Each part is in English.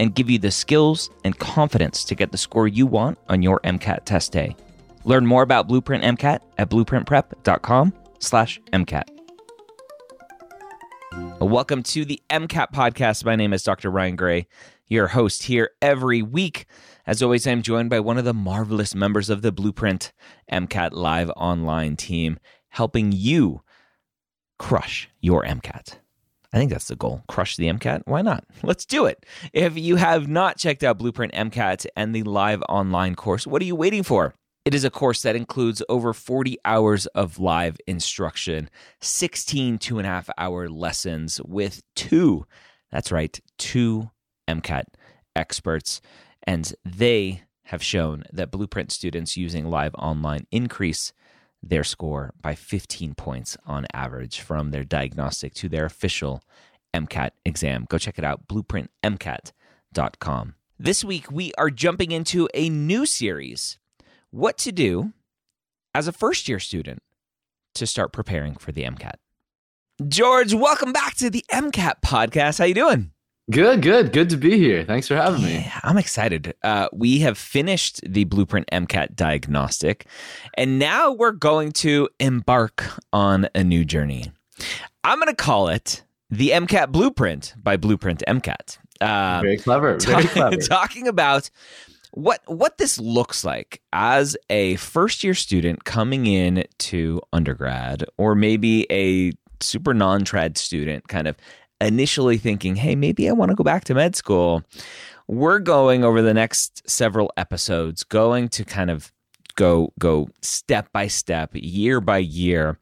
and give you the skills and confidence to get the score you want on your MCAT test day. Learn more about Blueprint MCAT at blueprintprep.com slash MCAT. Welcome to the MCAT podcast. My name is Dr. Ryan Gray, your host here every week. As always, I'm joined by one of the marvelous members of the Blueprint MCAT Live online team, helping you crush your MCAT. I think that's the goal. Crush the MCAT? Why not? Let's do it. If you have not checked out Blueprint MCAT and the live online course, what are you waiting for? It is a course that includes over 40 hours of live instruction, 16 two and a half hour lessons with two, that's right, two MCAT experts. And they have shown that Blueprint students using live online increase their score by 15 points on average from their diagnostic to their official MCAT exam. Go check it out, blueprintmcat.com. This week, we are jumping into a new series What to Do as a first year student to start preparing for the MCAT. George, welcome back to the MCAT podcast. How you doing? Good, good, good to be here. Thanks for having me. I'm excited. Uh, we have finished the Blueprint MCAT diagnostic, and now we're going to embark on a new journey. I'm going to call it the MCAT Blueprint by Blueprint MCAT. Uh, very clever. Very talk, clever. Talking about what what this looks like as a first year student coming in to undergrad, or maybe a super non trad student, kind of initially thinking, hey, maybe I want to go back to med school, we're going over the next several episodes, going to kind of go go step by step, year by year,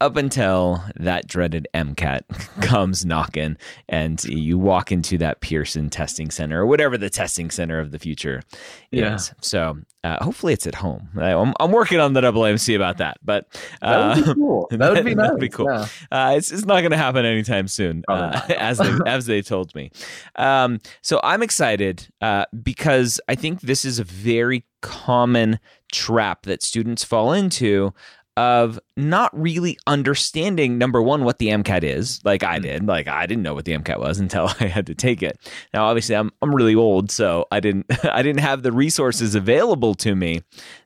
up until that dreaded MCAT comes knocking and you walk into that Pearson testing center or whatever the testing center of the future Yeah. is. So uh, hopefully it's at home. I, am I'm working on the AAMC about that, but That would be uh, cool. That would be nice. be cool. Yeah. Uh, it's, it's not going to happen anytime soon, uh, as they as they told me. Um, so I'm excited uh, because I think this is a very common trap that students fall into of not really understanding number one what the MCAT is, like I did. Like I didn't know what the MCAT was until I had to take it. Now, obviously, I'm I'm really old, so I didn't I didn't have the resources available to me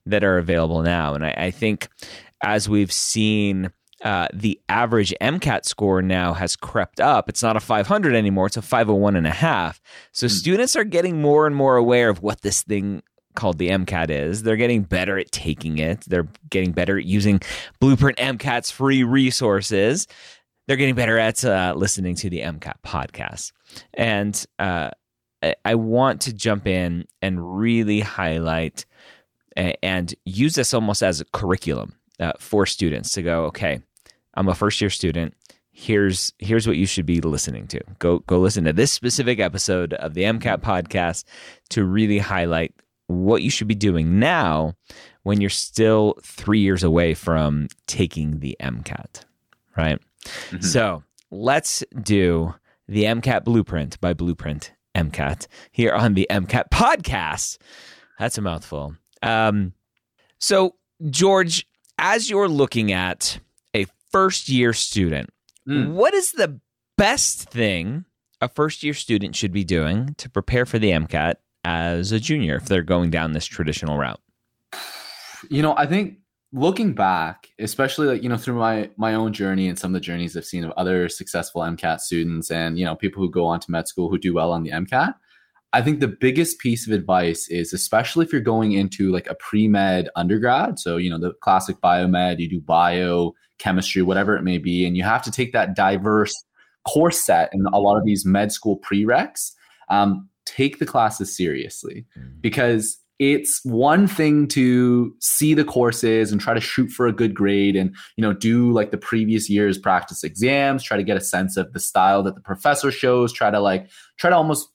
that are available now, and I, I think as we've seen uh, the average MCAT score now has crept up. It's not a 500 anymore, it's a 501 and a half. So students are getting more and more aware of what this thing called the MCAT is. They're getting better at taking it, they're getting better at using Blueprint MCAT's free resources. They're getting better at uh, listening to the MCAT podcast. And uh, I- want to jump in and really highlight and use this almost as a curriculum uh, for students to go, okay, I'm a first year student. Here's here's what you should be listening to. Go go listen to this specific episode of the MCAT podcast to really highlight what you should be doing now when you're still three years away from taking the MCAT. Right. Mhm. So let's do the MCAT blueprint by Blueprint MCAT here on the MCAT podcast. That's a mouthful. Um, so, George, as you're looking at a first year student, Mm. what is the best thing a first year student should be doing to prepare for the MCAT as a junior if they're going down this traditional route? You know, I think looking back, especially like, you know, through my my own journey and some of the journeys I've seen of other successful MCAT students and, you know, people who go on to med school who do well on the MCAT, I think the biggest piece of advice is, especially if you're going into like a pre med undergrad, so you know the classic biomed, you do bio, chemistry, whatever it may be, and you have to take that diverse course set in a lot of these med school prereqs. Um, take the classes seriously mm. because it's one thing to see the courses and try to shoot for a good grade and you know do like the previous year's practice exams try to get a sense of the style that the professor shows try to like try to almost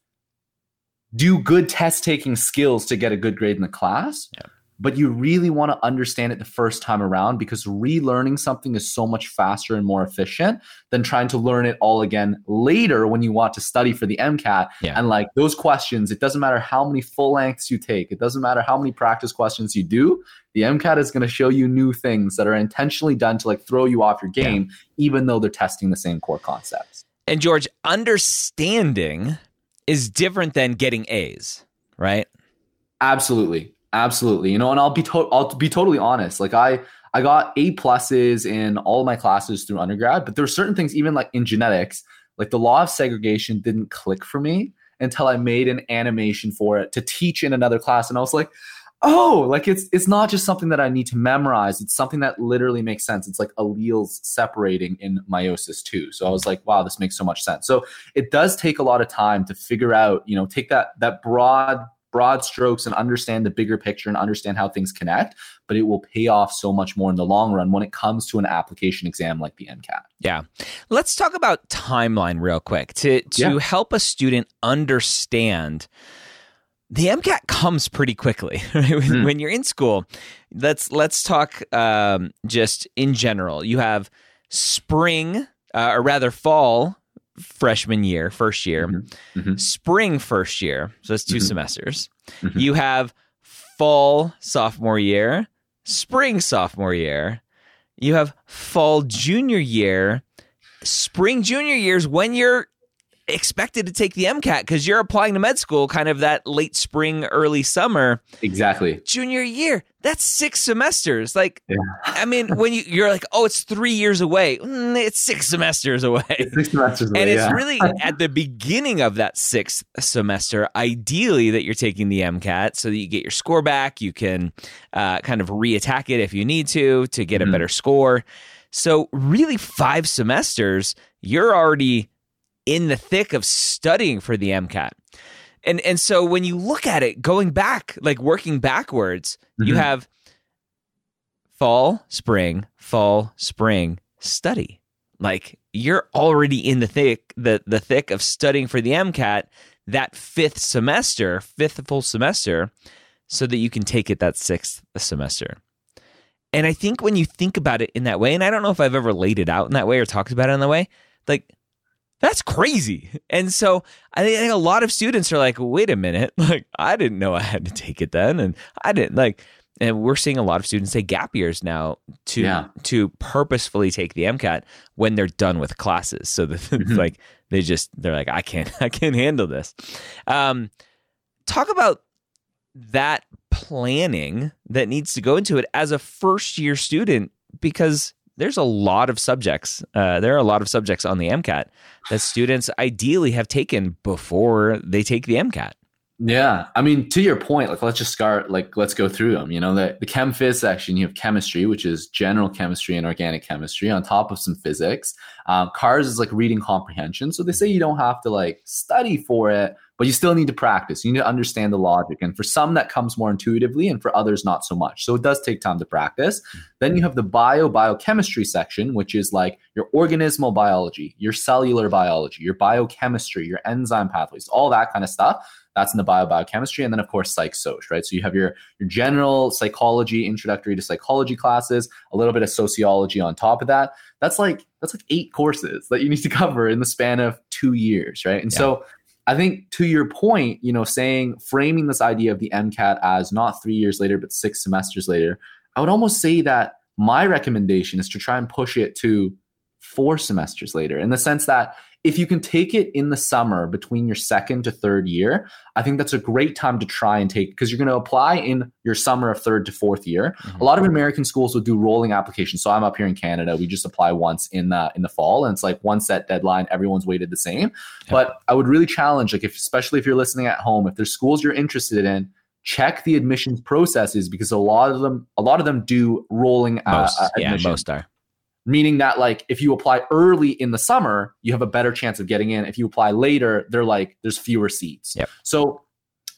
do good test taking skills to get a good grade in the class. Yeah. But you really want to understand it the first time around because relearning something is so much faster and more efficient than trying to learn it all again later when you want to study for the MCAT. Yeah. And like those questions, it doesn't matter how many full lengths you take, it doesn't matter how many practice questions you do. The MCAT is going to show you new things that are intentionally done to like throw you off your game, yeah. even though they're testing the same core concepts. And George, understanding is different than getting A's, right? Absolutely. Absolutely. You know, and I'll be to- I'll be totally honest. Like I I got A pluses in all my classes through undergrad, but there were certain things even like in genetics, like the law of segregation didn't click for me until I made an animation for it to teach in another class and I was like, oh, like it's it's not just something that I need to memorize. It's something that literally makes sense. It's like alleles separating in meiosis too. So I was like, wow, this makes so much sense. So it does take a lot of time to figure out, you know, take that that broad broad strokes and understand the bigger picture and understand how things connect, but it will pay off so much more in the long run when it comes to an application exam like the MCAT. Yeah. Let's talk about timeline real quick to to yeah. help a student understand the MCAT comes pretty quickly right? mm. when you're in school. Let's let's talk um, just in general. You have spring, uh, or rather fall freshman year, first year, mm-hmm. Mm-hmm. spring first year. So that's 2 mm-hmm. semesters. Mm-hmm. You have fall sophomore year, spring sophomore year. You have fall junior year, spring junior years when you're expected to take the MCAT because you're applying to med school kind of that late spring, early summer. Exactly. Junior year, that's six semesters. Like, yeah. I mean, when you, you're like, oh, it's three years away, mm, it's six semesters away. It's six semesters away. And it's yeah. really at the beginning of that sixth semester, ideally, that you're taking the MCAT so that you get your score back. You can uh, kind of reattack it if you need to to get mm-hmm. a better score. So, really, five semesters, you're already in the thick of studying for the MCAT. And and so when you look at it going back, like working backwards, mm-hmm. you have fall, spring, fall, spring, study. Like you're already in the thick the the thick of studying for the MCAT that fifth semester, fifth full semester, so that you can take it that sixth semester. And I think when you think about it in that way, and I don't know if I've ever laid it out in that way or talked about it in that way, like that's crazy. And so I think a lot of students are like, wait a minute, like I didn't know I had to take it then. And I didn't like and we're seeing a lot of students take gap years now to yeah. to purposefully take the MCAT when they're done with classes. So that mm-hmm. like they just they're like, I can't I can't handle this. Um, talk about that planning that needs to go into it as a first year student because there's a lot of subjects. Uh, there are a lot of subjects on the MCAT that students ideally have taken before they take the MCAT. Yeah, I mean, to your point, like let's just start. Like let's go through them. You know, the the chem phys section, you have chemistry, which is general chemistry and organic chemistry, on top of some physics. Um, cars is like reading comprehension, so they say you don't have to like study for it, but you still need to practice. You need to understand the logic. And for some, that comes more intuitively, and for others, not so much. So it does take time to practice. Then you have the bio biochemistry section, which is like your organismal biology, your cellular biology, your biochemistry, your enzyme pathways, all that kind of stuff. That's in the bio biochemistry, and then of course psych soc, right? So you have your your general psychology, introductory to psychology classes, a little bit of sociology on top of that. That's like that's like eight courses that you need to cover in the span of two years, right? And yeah. so I think to your point, you know, saying framing this idea of the MCAT as not three years later, but six semesters later, I would almost say that my recommendation is to try and push it to four semesters later in the sense that if you can take it in the summer between your second to third year, I think that's a great time to try and take because you're going to apply in your summer of third to fourth year. Mm-hmm. A lot of American schools will do rolling applications. So I'm up here in Canada. We just apply once in the in the fall, and it's like one set deadline. Everyone's weighted the same. But I would really challenge, like, if especially if you're listening at home, if there's schools you're interested in, check the admissions processes because a lot of them a lot of them do rolling uh, most, uh, yeah most are meaning that like if you apply early in the summer you have a better chance of getting in. If you apply later they're like there's fewer seats. Yep. so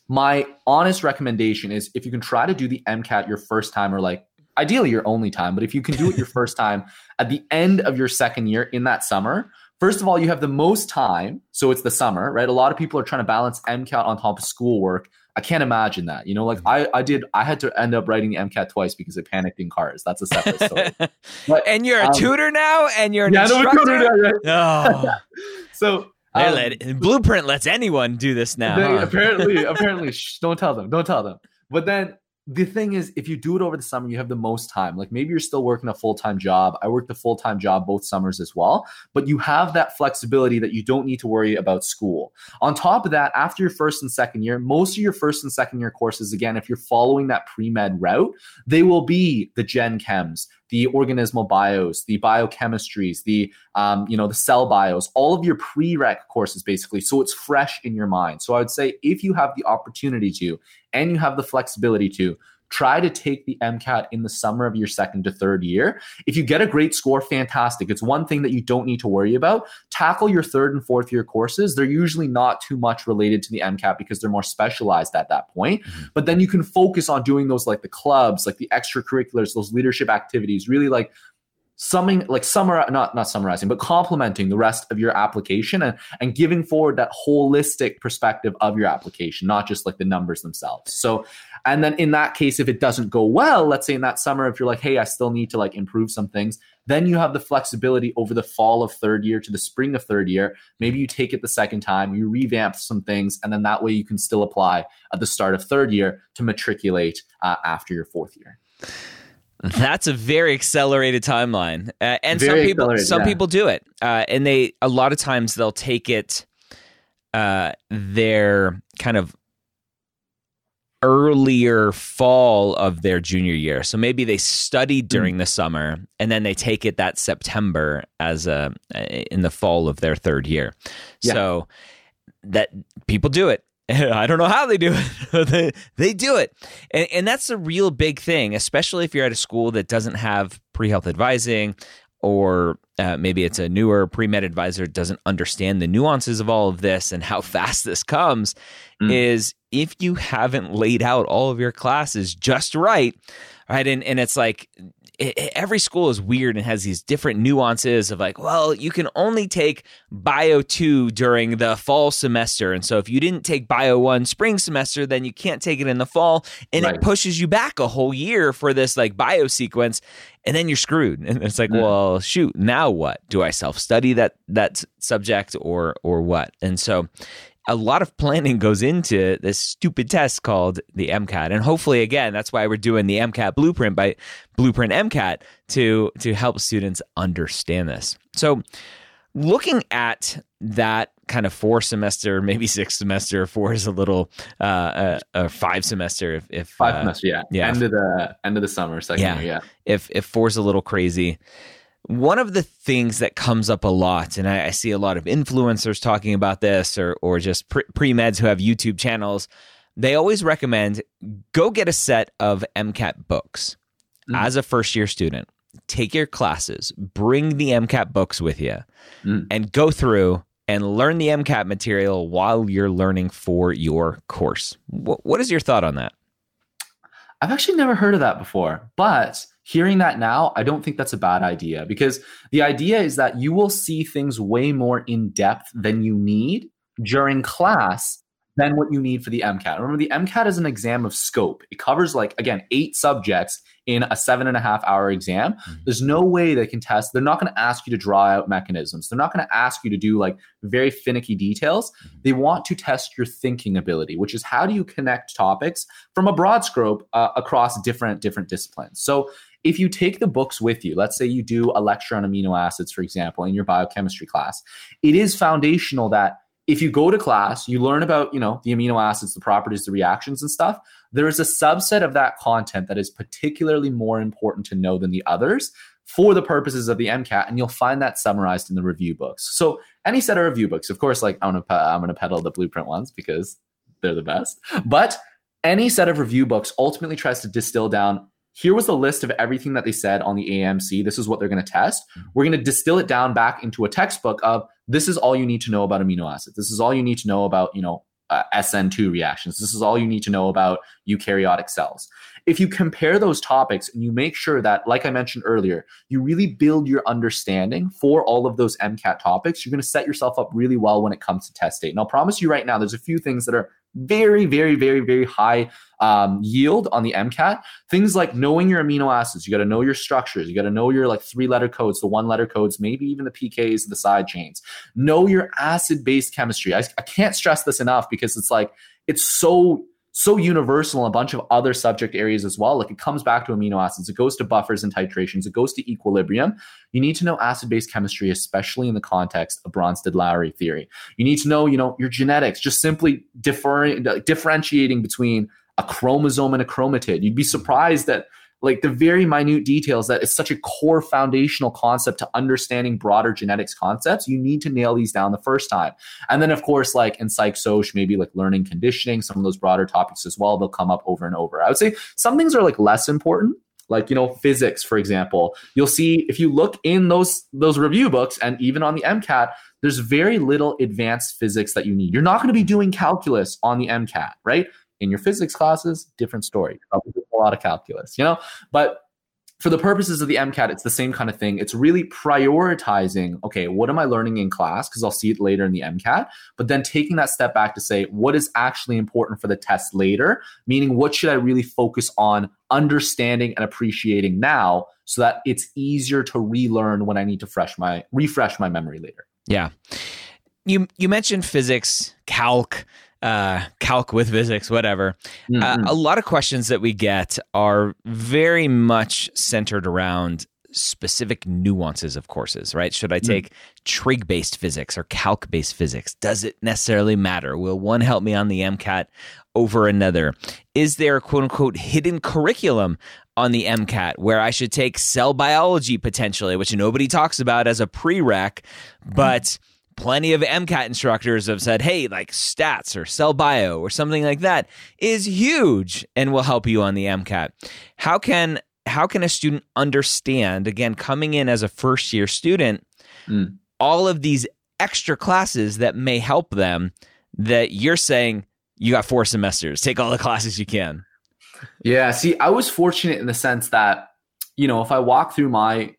my honest recommendation is if you can try to do the mcat your first time or like ideally your only time but if you can do it your first time at the end of your second year in that summer first of all you have the most time so it's the summer right? A lot of people are trying to balance mcat on top of schoolwork I can't imagine that. You know, like I, I did, I had to end up writing MCAT twice because I panicked in cars. That's a separate story. But, and you're a um, tutor now, and you're an yeah, instructor. No, right? Oh. so um, let, Blueprint lets anyone do this now. They, huh? Apparently, apparently, shh, don't tell them. Don't tell them. But then the thing is, if you do it over the summer, you have the most time. Like maybe you're still working a full time job. I worked a full time job both summers as well, but you have that flexibility that you don't need to worry about school. On top of that, after your first and second year, most of your first and second year courses, again, if you're following that pre med route, they will be the gen chems, the organismal bios, the biochemistries, the um, you know the cell bios, all of your prereq courses basically. So it's fresh in your mind. So I would say if you have the opportunity to and you have the flexibility to try to take the MCAT in the summer of your second to third year. If you get a great score, fantastic. It's one thing that you don't need to worry about. Tackle your third and fourth year courses. They're usually not too much related to the MCAT because they're more specialized at that point. Mm-hmm. But then you can focus on doing those like the clubs, like the extracurriculars, those leadership activities, really like summing like summar not not summarizing but complementing the rest of your application and and giving forward that holistic perspective of your application not just like the numbers themselves. So and then in that case if it doesn't go well let's say in that summer if you're like hey i still need to like improve some things then you have the flexibility over the fall of third year to the spring of third year. Maybe you take it the second time you revamp some things and then that way you can still apply at the start of third year to matriculate uh, after your fourth year that's a very accelerated timeline, uh, and very some people some yeah. people do it, uh, and they a lot of times they'll take it uh, their kind of earlier fall of their junior year. So maybe they studied hmm. during mm. the summer, and then they take it that September as a in the fall of their third year. Yeah. So that people do it I don't know how they do it. they, they do it. And, and that's a real big thing, especially if you're at a school that doesn't have pre health advising or uh, maybe it's a newer pre med advisor doesn't understand the nuances of all of this and how fast this comes. Mm. Is if you haven't laid out all of your classes just right, right? And, and it's like it, every school is weird and has these different nuances of like, well, you can only take bio 2 during the fall semester. And so if you didn't take bio 1 spring semester, then you can't take it in the fall. And right. it pushes you back a whole year for this like bio sequence. And then you're screwed. And it's like, well, shoot, now what? Do I self study that that subject or or what? And so a lot of planning goes into this stupid test called the MCAT. And hopefully, again, that's why we're doing the MCAT blueprint by Blueprint MCAT to, to help students understand this. So, looking at that kind of four semester, maybe six semester, four is a little, uh, uh, uh five semester. If, if five uh, semester, yeah, yeah, end of the end of the summer, second yeah. year, yeah. If if four is a little crazy, one of the things that comes up a lot, and I, I see a lot of influencers talking about this, or or just pre meds who have YouTube channels, they always recommend go get a set of MCAT books mm. as a first year student. Take your classes, bring the MCAT books with you, mm. and go through and learn the MCAT material while you're learning for your course. what is your thought on that? I've actually never heard of that before, but hearing that now, I don't think that's a bad idea because the idea is that you will see things way more in depth than you need during class than what you need for the MCAT. Remember, the MCAT is an exam of scope. It covers, like, again, eight subjects in a seven and a half hour exam. Mm-hmm. There's no way they can test. They're not going to ask you to draw out mechanisms. They're not going to ask you to do like very finicky details. Mm-hmm. They want to test your thinking ability, which is how do you connect topics from a broad scope uh, across different different disciplines. So if you take the books with you, let's say you do a lecture on amino acids, for example, in your biochemistry class, it is foundational that if you go to class, you learn about, you know, the amino acids, the properties, the reactions and stuff. There is a subset of that content that is particularly more important to know than the others for the purposes of the MCAT, and you'll find that summarized in the review books. So any set of review books, of course, like I'm gonna I'm gonna peddle the blueprint ones because they're the best. But any set of review books ultimately tries to distill down here was the list of everything that they said on the AAMC. This is what they're going to test. We're going to distill it down back into a textbook of this is all you need to know about amino acids. This is all you need to know about, you know, uh, SN2 reactions. This is all you need to know about eukaryotic cells. If you compare those topics and you make sure that, like I mentioned earlier, you really build your understanding for all of those MCAT topics, you're going to set yourself up really well when it comes to test date. And I'll promise you right now, there's a few things that are very, very, very, very high um, yield on the MCAT. Things like knowing your amino acids, you got to know your structures, you got to know your like three letter codes, the one letter codes, maybe even the PKs, the side chains. Know your acid based chemistry. I, I can't stress this enough because it's like, it's so so universal in a bunch of other subject areas as well. Like it comes back to amino acids, it goes to buffers and titrations, it goes to equilibrium. You need to know acid base chemistry, especially in the context of Bronsted Lowry theory. You need to know, you know, your genetics, just simply differ- differentiating between a chromosome and a chromatid. You'd be surprised that like the very minute details that is such a core foundational concept to understanding broader genetics concepts you need to nail these down the first time. And then of course like in psych soc maybe like learning conditioning some of those broader topics as well they'll come up over and over. I would say some things are like less important like you know physics for example. You'll see if you look in those those review books and even on the mcat there's very little advanced physics that you need. You're not going to be doing calculus on the mcat right? In your physics classes, different story. A lot of calculus, you know? But for the purposes of the MCAT, it's the same kind of thing. It's really prioritizing, okay, what am I learning in class? Because I'll see it later in the MCAT. But then taking that step back to say, what is actually important for the test later? Meaning, what should I really focus on understanding and appreciating now so that it's easier to relearn when I need to fresh my refresh my memory later. Yeah. You you mentioned physics, calc, uh, calc with physics, whatever. Uh, mm-hmm. Uh, a lot of questions that we get are very much centered around specific nuances of courses, right? Should I mm. take mm. trig based physics or calc based physics? Does it necessarily matter? Will one help me on the MCAT over another? Is there a quote unquote hidden curriculum on the MCAT where I should take cell biology potentially, which nobody talks about as a prereq, but mm plenty of MCAT instructors have said, hey, like stats or cell bio or something like that is huge and will help you on the MCAT. How can how can a student understand, again, coming in as a first year student, mm. all of these extra classes that may help them that you're saying you got four semesters, take all the classes you can? Yeah, see, I was fortunate in the sense that, you know, if I walk through my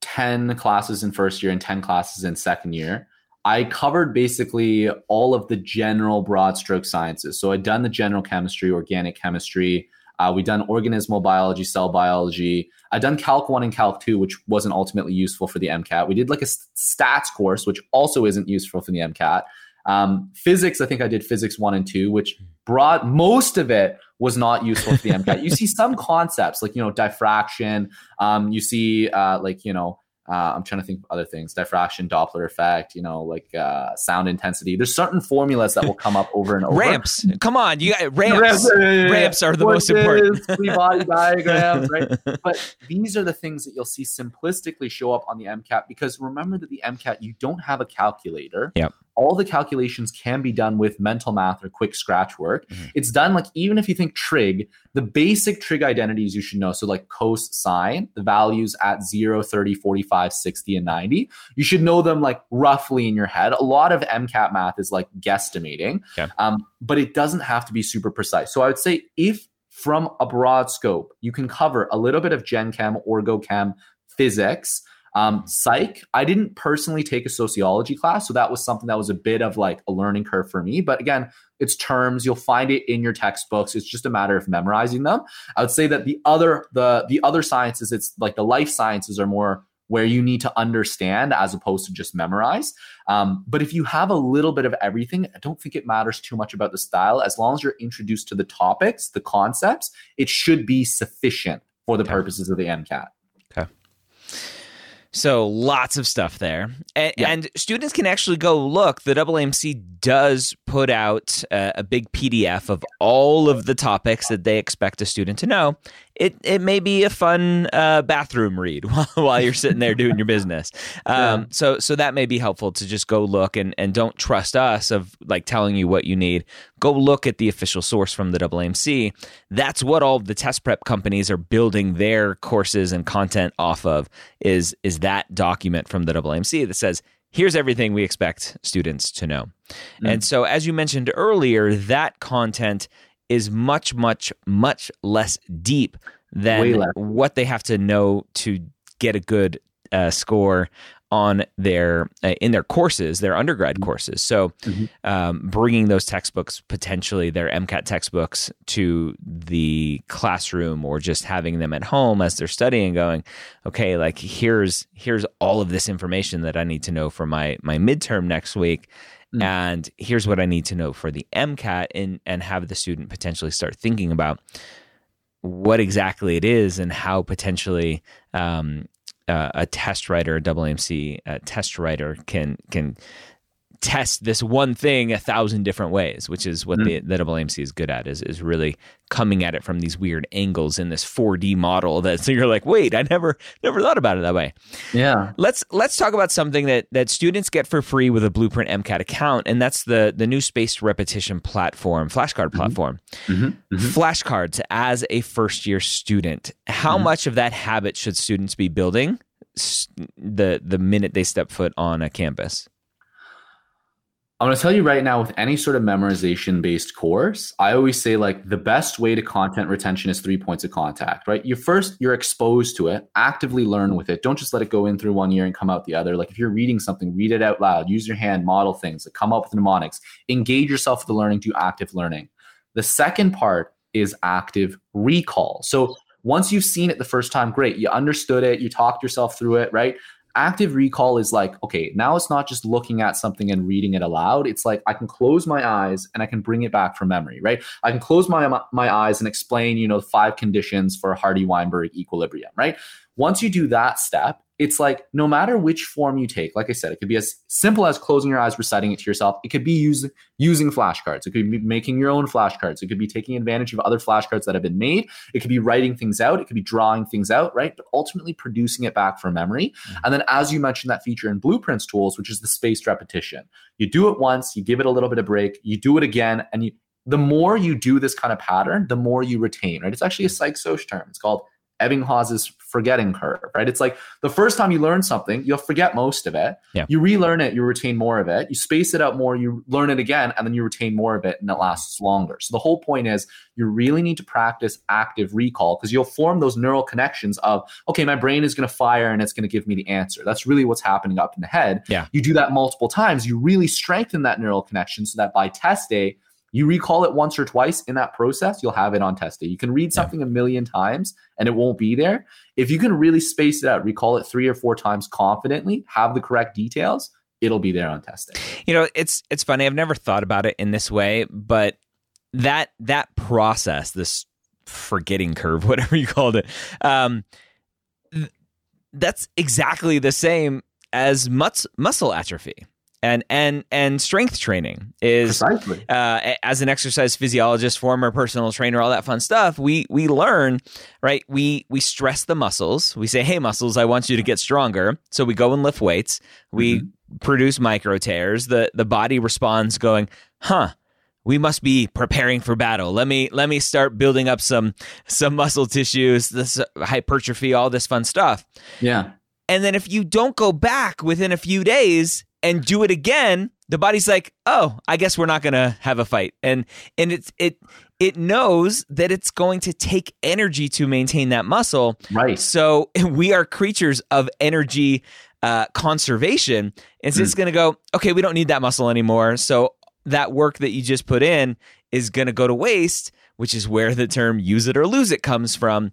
10 classes in first year and 10 classes in second year, I covered basically all of the general broad stroke sciences. So I'd done the general chemistry, organic chemistry. Uh, we done organismal biology, cell biology. I'd done Calc 1 and Calc 2, which wasn't ultimately useful for the MCAT. We did like a stats course, which also isn't useful for the MCAT. Um, physics, I think I did physics 1 and 2, which brought most of it was not useful for the MCAT. you see some concepts like, you know, diffraction. Um, you see uh, like, you know, uh, I'm trying to think of other things, diffraction, Doppler effect, you know, like uh, sound intensity. There's certain formulas that will come up over and over. ramps. Come on, you got ramps. Ramps, ramps are the most important. Free body diagrams, right? But these are the things that you'll see simplistically show up on the MCAT because remember that the MCAT, you don't have a calculator. Yep all the calculations can be done with mental math or quick scratch work. Mm-hmm. It's done like even if you think trig, the basic trig identities you should know. So like cos sine, the values at 0, 30, 45, 60, and 90. You should know them like roughly in your head. A lot of MCAT math is like guesstimating, um, but it doesn't have to be super precise. So I would say if from a broad scope, you can cover a little bit of Gen Chem, Orgo Chem, physics, um, psych, I didn't personally take a sociology class, so that was something that was a bit of like a learning curve for me. But again, it's terms. You'll find it in your textbooks. It's just a matter of memorizing them. I would say that the other the the other sciences, it's like the life sciences are more where you need to understand as opposed to just memorize. Um, but if you have a little bit of everything, I don't think it matters too much about the style. As long as you're introduced to the topics, the concepts, it should be sufficient for the purposes of the MCAT. So lots of stuff there, and, Yeah. and students can actually go look. The AAMC does put out a, a big PDF of all of the topics that they expect a student to know. It it may be a fun uh, bathroom read while, while you're sitting there doing your business. Um, Yeah. So so that may be helpful to just go look and and don't trust us of like telling you what you need. Go look at the official source from the AAMC. That's what all the test prep companies are building their courses and content off of. Is is that document from the AAMC that says here's everything we expect students to know. And so as you mentioned earlier, that content is much much much less deep than less. what they have to know to get a good uh, score on their uh, in their courses, their undergrad courses. So, Mhm. um, bringing those textbooks, potentially their MCAT textbooks, to the classroom, or just having them at home as they're studying, going, okay, like here's here's all of this information that I need to know for my my midterm next week. Mm. And here's what I need to know for the MCAT, and and have the student potentially start thinking about what exactly it is and how potentially um, uh, a test writer, a AAMC uh, test writer, can can test this one thing a thousand different ways, which is what the, the AAMC is good at. Is is really coming at it from these weird angles in this 4D model. That so you're like, wait, I never never thought about it that way. Yeah. Let's let's talk about something that that students get for free with a Blueprint MCAT account, and that's the the new spaced repetition platform, flashcard platform. Mhm. Mhm. Flashcards as a first year student. How Mhm. much of that habit should students be building the the minute they step foot on a campus? I'm going to tell you right now with any sort of memorization based course, I always say like the best way to content retention is three points of contact, right? You first, you're exposed to it, actively learn with it. Don't just let it go in through one year and come out the other. Like if you're reading something, read it out loud, use your hand, model things, like come up with mnemonics, engage yourself with the learning, do active learning. The second part is active recall. So once you've seen it the first time, great, you understood it, you talked yourself through it, right? Active recall is like okay now it's not just looking at something and reading it aloud. It's like i can close my eyes and i can bring it back from memory right? I can close my my eyes and explain you know five conditions for hardy weinberg equilibrium right once you do that step it's like no matter which form you take like i said it could be as simple as closing your eyes reciting it to yourself it could be using using flashcards it could be making your own flashcards it could be taking advantage of other flashcards that have been made it could be writing things out it could be drawing things out right but ultimately producing it back from memory mm-hmm. and then, as you mentioned, that feature in Blueprints tools, which is the spaced repetition. You do it once, you give it a little bit of break, you do it again, and you. The more you do this kind of pattern, the more you retain. Right? It's actually a psych term. It's called Ebbinghaus's forgetting curve. Right? It's like the first time you learn something, you'll forget most of it. Yeah. You relearn it, you retain more of it. You space it out more, you learn it again, and then you retain more of it, and it lasts longer. So the whole point is you really need to practice active recall because you'll form those neural connections of okay my brain is going to fire and it's going to give me the answer that's really what's happening up in the head Yeah. you do that multiple times you really strengthen that neural connection so that by test day you recall it once or twice in that process you'll have it on test day you can read Yeah. something a million times and it won't be there if you can really space it out recall it three or four times confidently have the correct details it'll be there on test day You know, it's it's funny. I've never thought about it in this way, but that that process, this forgetting curve, whatever you called it, um, th- that's exactly the same as mus- muscle atrophy and and and strength training is precisely uh, as an exercise physiologist, former personal trainer, all that fun stuff, we we learn, right? We we stress the muscles. We say, "Hey, muscles, I want you to get stronger." So we go and lift weights. We produce micro tears. The the body responds, going, "Huh." We must be preparing for battle. Let me let me start building up some some muscle tissues, this hypertrophy, all this fun stuff. yeah And then if you don't go back within a few days and do it again, the body's like, "Oh, I guess we're not going to have a fight." And and it's it it knows that it's going to take energy to maintain that muscle. right So we are creatures of energy uh, conservation. And so it's going to go, okay, we don't need that muscle anymore. So that work that you just put in is going to go to waste, which is where the term use it or lose it comes from.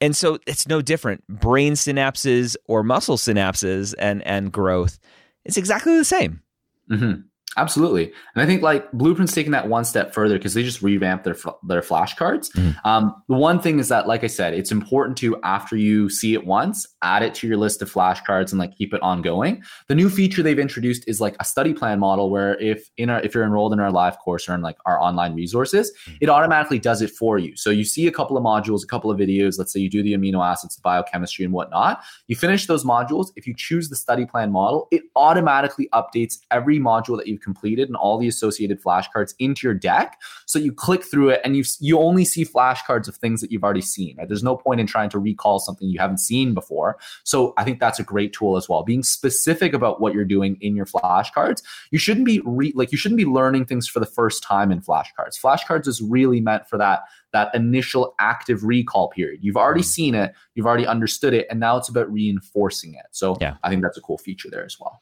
And so it's no different. Brain synapses or muscle synapses and, and growth, it's exactly the same. hmm Absolutely, and I think like Blueprint's taking that one step further because they just revamped their their flashcards. Mm. Um, the one thing is that, like I said, it's important to after you see it once, add it to your list of flashcards and like keep it ongoing. The new feature they've introduced is like a study plan model where if in our if you're enrolled in our live course or in like our online resources, mm. it automatically does it for you. So you see a couple of modules, a couple of videos. Let's say you do the amino acids, the biochemistry, and whatnot. You finish those modules. If you choose the study plan model, it automatically updates every module that you've completed and all the associated flashcards into your deck. So you click through it and you you only see flashcards of things that you've already seen. Right? There's no point in trying to recall something you haven't seen before. So I think that's a great tool as well. Being specific about what you're doing in your flashcards. You shouldn't be re- like you shouldn't be learning things for the first time in flashcards. Flashcards is really meant for that that initial active recall period. You've already mm-hmm. seen it, you've already understood it, and now it's about reinforcing it. So yeah. I think that's a cool feature there as well.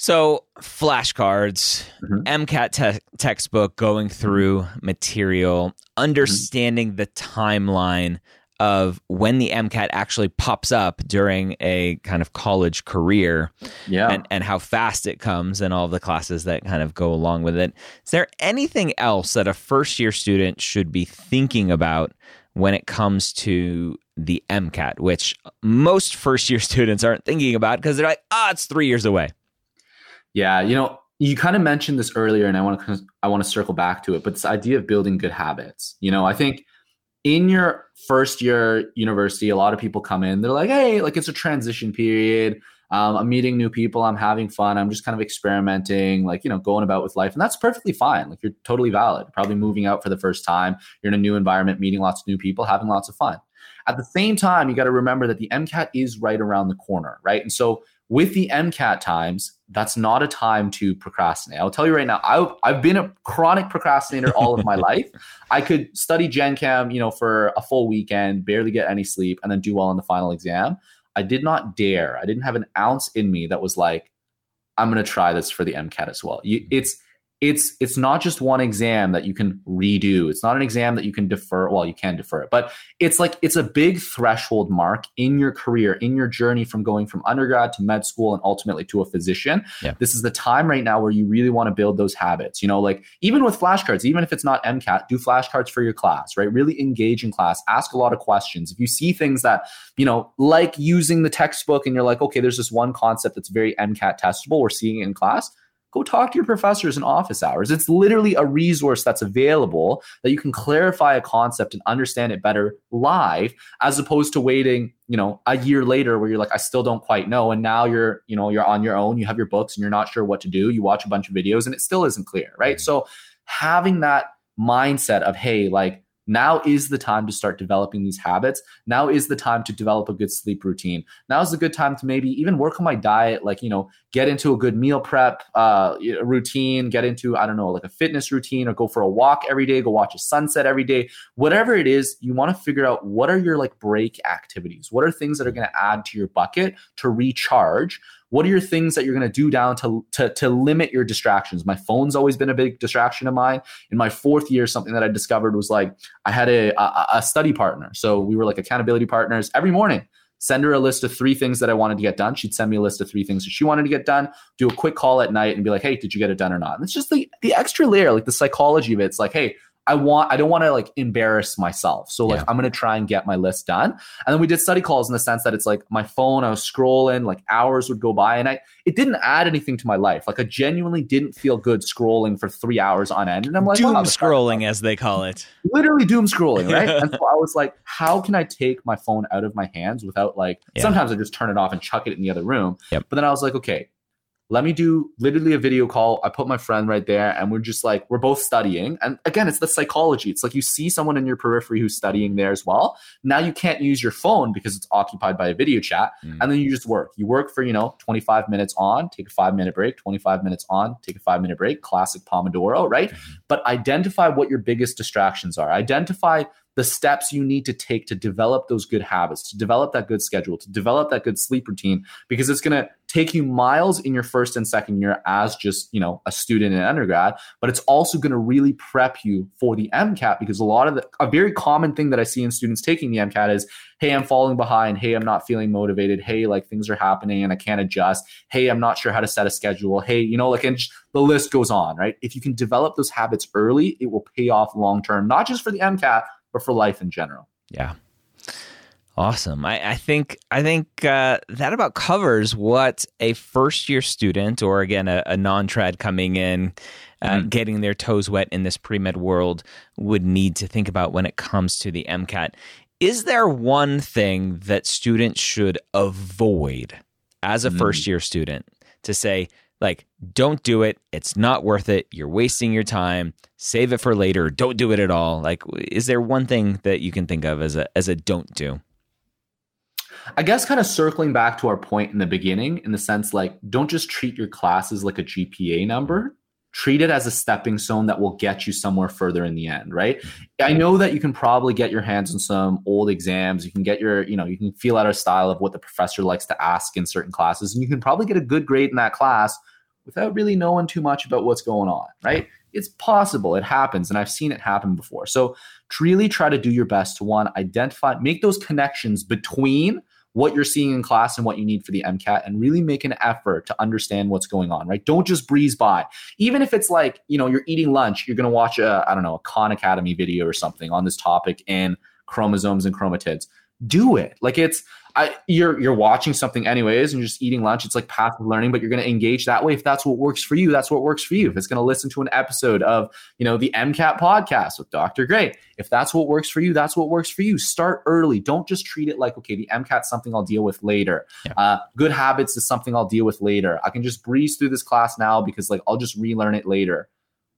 So, flashcards, mm-hmm. MCAT te- textbook, going through material, understanding mm-hmm. the timeline of when the MCAT actually pops up during a kind of college career yeah. and, and how fast it comes and all the classes that kind of go along with it. Is there anything else that a first year student should be thinking about when it comes to the MCAT, which most first year students aren't thinking about because they're like, ah, oh, it's three years away. Yeah, you know, you kind of mentioned this earlier, and I want to I want to circle back to it. But this idea of building good habits. You know, I think in your first year university, a lot of people come in. They're like, hey, like it's a transition period. Um, I'm meeting new people. I'm having fun. I'm just kind of experimenting, like, you know, going about with life. And that's perfectly fine. Like, you're totally valid. Probably moving out for the first time. You're in a new environment, meeting lots of new people, having lots of fun. At the same time, you got to remember that the MCAT is right around the corner, right? And so with the MCAT times, that's not a time to procrastinate. I'll tell you right now, I've, I've been a chronic procrastinator all of my life. I could study Gen Chem, you know, for a full weekend, barely get any sleep, and then do well on the final exam. I did not dare. I didn't have an ounce in me that was like, I'm going to try this for the MCAT as well. You, it's it's it's not just one exam that you can redo. It's not an exam that you can defer well you can defer it but it's like it's a big threshold mark in your career in your journey from going from undergrad to med school and ultimately to a physician. Yeah. this is the time right now where you really want to build those habits you know like even with flashcards even if it's not mcat do flashcards for your class right? Really engage in class ask a lot of questions. If you see things that you know like using the textbook and you're like okay there's this one concept that's very mcat testable we're seeing it in class go talk to your professors in office hours. It's literally a resource that's available that you can clarify a concept and understand it better live as opposed to waiting, you know, a year later where you're like I still don't quite know and now you're, you know, you're on your own, you have your books and you're not sure what to do. You watch a bunch of videos and it still isn't clear, right? Mm-hmm. So having that mindset of hey, like now is the time to start developing these habits. Now is the time to develop a good sleep routine. Now is a good time to maybe even work on my diet, like, you know, get into a good meal prep uh, routine, get into, I don't know, like a fitness routine or go for a walk every day, go watch a sunset every day. Whatever it is, you want to figure out what are your like break activities? What are things that are going to add to your bucket to recharge? What are your things that you're going to do down to, to, to limit your distractions? My phone's always been a big distraction of mine. In my fourth year, something that I discovered was like I had a, a, a study partner. So we were like accountability partners every morning send her a list of three things that I wanted to get done. She'd send me a list of three things that she wanted to get done, do a quick call at night and be like, hey, did you get it done or not? And it's just the, the extra layer, like the psychology of it. It's like, hey, I want I don't want to like embarrass myself. So like yeah. I'm gonna try and get my list done. And then we did study calls in the sense that it's like my phone, I was scrolling, like hours would go by, and I it didn't add anything to my life. Like I genuinely didn't feel good scrolling for three hours on end. And I'm like doom well, scrolling as they call it. Literally doom scrolling, right? and so I was like, how can I take my phone out of my hands without like yeah. sometimes I just turn it off and chuck it in the other room. Yep. But then I was like, okay, let me do literally a video call. I put my friend right there and we're just like, we're both studying. And again, it's the psychology. It's like you see someone in your periphery who's studying there as well. Now you can't use your phone because it's occupied by a video chat. Mm. And then you just work. You work for, you know, 25 minutes on, take a five minute break, 25 minutes on, take a five minute break, classic Pomodoro, right? Mm-hmm. But identify what your biggest distractions are. Identify the steps you need to take to develop those good habits, to develop that good schedule, to develop that good sleep routine, because it's going to take you miles in your first and second year as just, you know, a student in undergrad, but it's also going to really prep you for the MCAT because a lot of the, a very common thing that I see in students taking the MCAT is, hey, I'm falling behind. Hey, I'm not feeling motivated. Hey, like things are happening and I can't adjust. Hey, I'm not sure how to set a schedule. Hey, you know, like, and the list goes on, right? If you can develop those habits early, it will pay off long term, not just for the MCAT, but for life in general. Yeah. Awesome. I, I, think I think uh, that about covers what a first year student, or again a, a non trad coming in, uh, mm-hmm. getting their toes wet in this pre med world, would need to think about when it comes to the MCAT. Is there one thing that students should avoid as a mm-hmm. first year student to say, like, don't do it. It's not worth it. You're wasting your time. Save it for later. Don't do it at all. Like, is there one thing that you can think of as a as a don't do? I guess kind of circling back to our point in the beginning, in the sense like, don't just treat your classes like a GPA number. Treat it as a stepping stone that will get you somewhere further in the end, right? Mm-hmm. I know that you can probably get your hands on some old exams. You can get your, you know, you can feel out a style of what the professor likes to ask in certain classes, and you can probably get a good grade in that class without really knowing too much about what's going on, right? It's possible, it happens, and I've seen it happen before. So, really try to do your best to one, identify, make those connections between what you're seeing in class and what you need for the MCAT and really make an effort to understand what's going on, right? Don't just breeze by. Even if it's like, you know, you're eating lunch, you're going to watch a, I don't know, a Khan Academy video or something on this topic in chromosomes and chromatids. Do it. Like it's, I, you're you're watching something anyways, and you're just eating lunch. It's like passive learning, but you're going to engage that way. If that's what works for you, that's what works for you. If it's going to listen to an episode of you know the MCAT podcast with Dr. Gray, if that's what works for you, that's what works for you. Start early. Don't just treat it like okay, the MCAT's something I'll deal with later. Yeah. Uh, good habits is something I'll deal with later. I can just breeze through this class now because like I'll just relearn it later.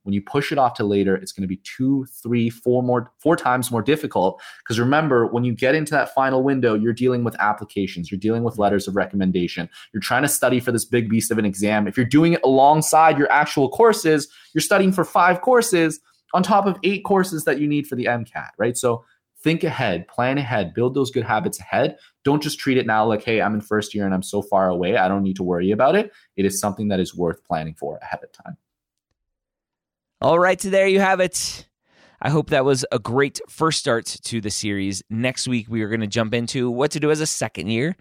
When you push it off to later, it's going to be two, three, four more, four times more difficult. Because remember, when you get into that final window, you're dealing with applications, you're dealing with letters of recommendation, you're trying to study for this big beast of an exam. If you're doing it alongside your actual courses, you're studying for five courses on top of eight courses that you need for the MCAT, right? So think ahead, plan ahead, build those good habits ahead. Don't just treat it now like, hey, I'm in first year and I'm so far away. I don't need to worry about it. It is something that is worth planning for ahead of time. All right, so there you have it. I hope that was a great first start to the series. Next week we are going to jump into what to do as a second year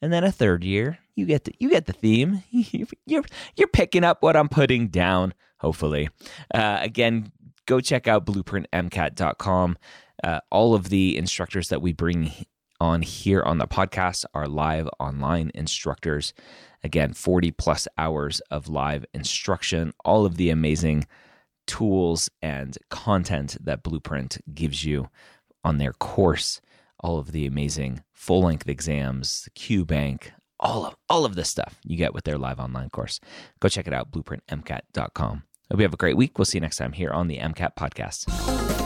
and then a third year. You get the, you get the theme. You're you're picking up what I'm putting down. Hopefully, uh, again, go check out blueprintmcat.com. Uh, all of the instructors that we bring on here on the podcast are live online instructors. Again, 40 plus hours of live instruction. All of the amazing tools and content that Blueprint gives you on their course, all of the amazing full length exams, the Q Bank, all of all of this stuff you get with their live online course. Go check it out, blueprintmcat.com. Hope you have a great week. We'll see you next time here on the MCAT podcast.